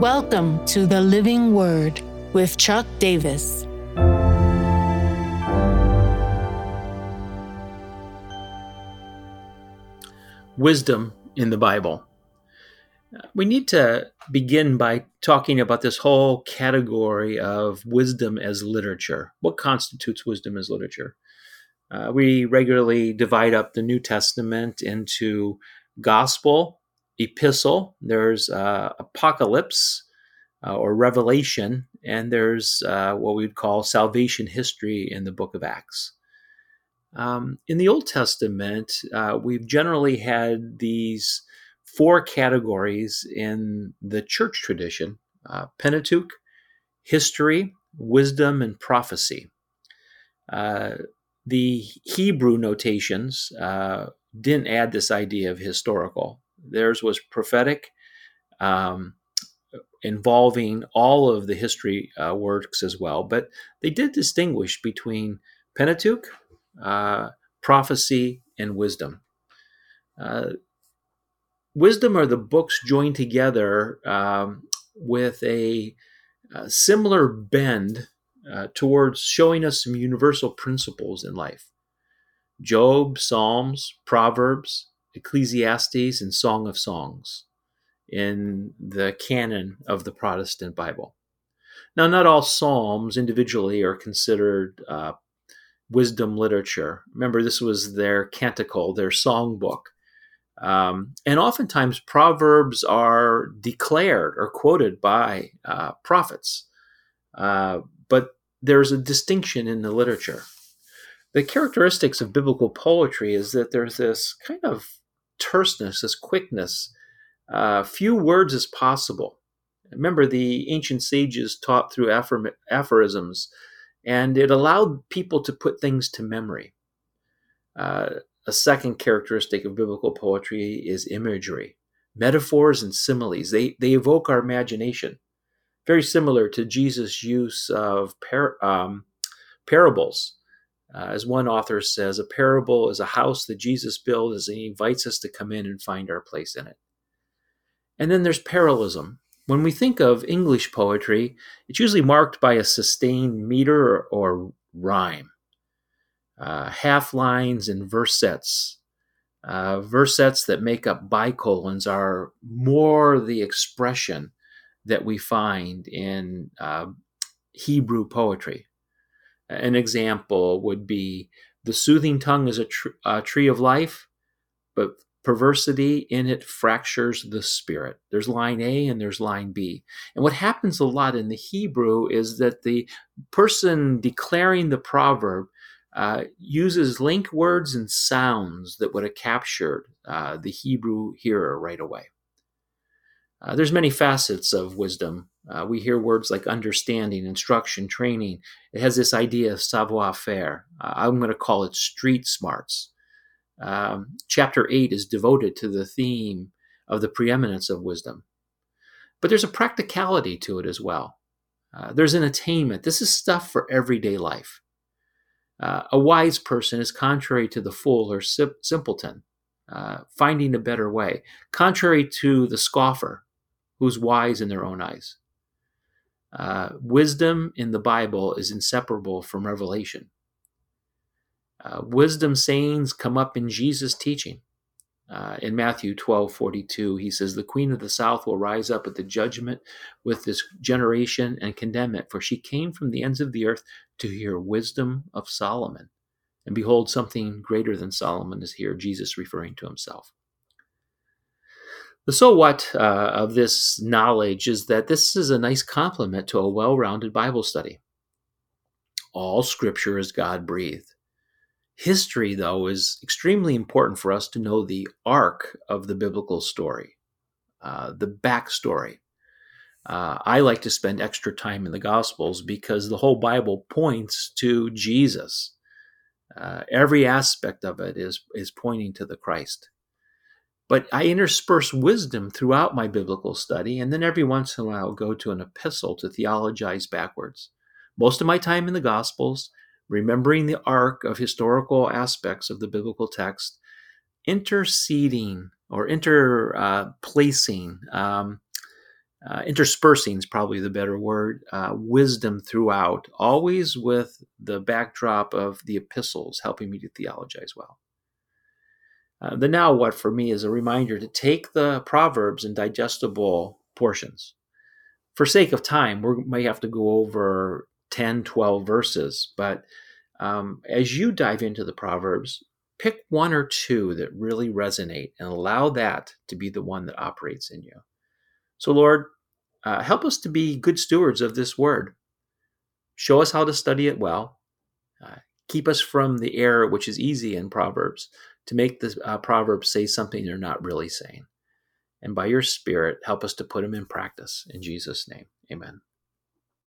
Welcome to the Living Word with Chuck Davis. Wisdom in the Bible. We need to begin by talking about this whole category of wisdom as literature. What constitutes wisdom as literature? Uh, we regularly divide up the New Testament into gospel epistle, there's uh, apocalypse uh, or revelation, and there's uh, what we would call salvation history in the book of Acts. Um, in the Old Testament, uh, we've generally had these four categories in the church tradition uh, Pentateuch, history, wisdom, and prophecy. Uh, the Hebrew notations didn't add this idea of historical. Theirs was prophetic, um, involving all of the history uh, works as well. But they did distinguish between Pentateuch, uh, prophecy, and wisdom. Uh, wisdom are the books joined together um, with a, a, similar bend uh, towards showing us some universal principles in life. Job, Psalms, Proverbs, Ecclesiastes, and Song of Songs in the canon of the Protestant Bible. Now, not all Psalms individually are considered uh, wisdom literature. Remember, this was their canticle, their songbook. Um, and oftentimes, Proverbs are declared or quoted by uh, prophets. Uh, but there's a distinction in the literature. The characteristics of biblical poetry is that there's this kind of terseness, this quickness, uh, few words as possible. Remember, the ancient sages taught through aphor- aphorisms, and it allowed people to put things to memory. Uh, a second characteristic of biblical poetry is imagery, metaphors and similes. They, they evoke our imagination, very similar to Jesus' use of par- um, parables uh, as one author says, a parable is a house that Jesus builds and he invites us to come in and find our place in it. And then there's parallelism. When we think of English poetry, it's usually marked by a sustained meter or, or rhyme, uh, half lines and versets. Uh, versets that make up bicolons are more the expression that we find in uh, Hebrew poetry. An example would be the soothing tongue is a, tr- a tree of life, but perversity in it fractures the spirit. There's line A and there's line B. And what happens a lot in the Hebrew is that the person declaring the proverb uh, uses link words and sounds that would have captured uh, the Hebrew hearer right away. Uh, there's many facets of wisdom uh, we hear words like understanding, instruction, training. It has this idea of savoir faire. Uh, I'm going to call it street smarts. Um, chapter 8 is devoted to the theme of the preeminence of wisdom. But there's a practicality to it as well. Uh, there's an attainment. This is stuff for everyday life. Uh, a wise person is contrary to the fool or sim- simpleton, uh, finding a better way, contrary to the scoffer, who's wise in their own eyes. Uh, wisdom in the Bible is inseparable from revelation. Uh, wisdom sayings come up in Jesus' teaching. Uh, in Matthew 12 42, he says, The queen of the south will rise up at the judgment with this generation and condemn it, for she came from the ends of the earth to hear wisdom of Solomon. And behold, something greater than Solomon is here, Jesus referring to himself. The so what uh, of this knowledge is that this is a nice complement to a well rounded Bible study. All scripture is God breathed. History, though, is extremely important for us to know the arc of the biblical story, uh, the backstory. Uh, I like to spend extra time in the Gospels because the whole Bible points to Jesus. Uh, every aspect of it is, is pointing to the Christ. But I intersperse wisdom throughout my biblical study, and then every once in a while I'll go to an epistle to theologize backwards. Most of my time in the Gospels, remembering the arc of historical aspects of the biblical text, interceding or interplacing uh, um, uh, interspersing is probably the better word, uh, wisdom throughout, always with the backdrop of the epistles helping me to theologize well. Uh, the now what for me is a reminder to take the Proverbs in digestible portions. For sake of time, we may have to go over 10, 12 verses, but um, as you dive into the Proverbs, pick one or two that really resonate and allow that to be the one that operates in you. So, Lord, uh, help us to be good stewards of this word. Show us how to study it well. Uh, keep us from the error, which is easy in Proverbs, to make the uh, Proverbs say something they're not really saying. And by your Spirit, help us to put them in practice. In Jesus' name, amen.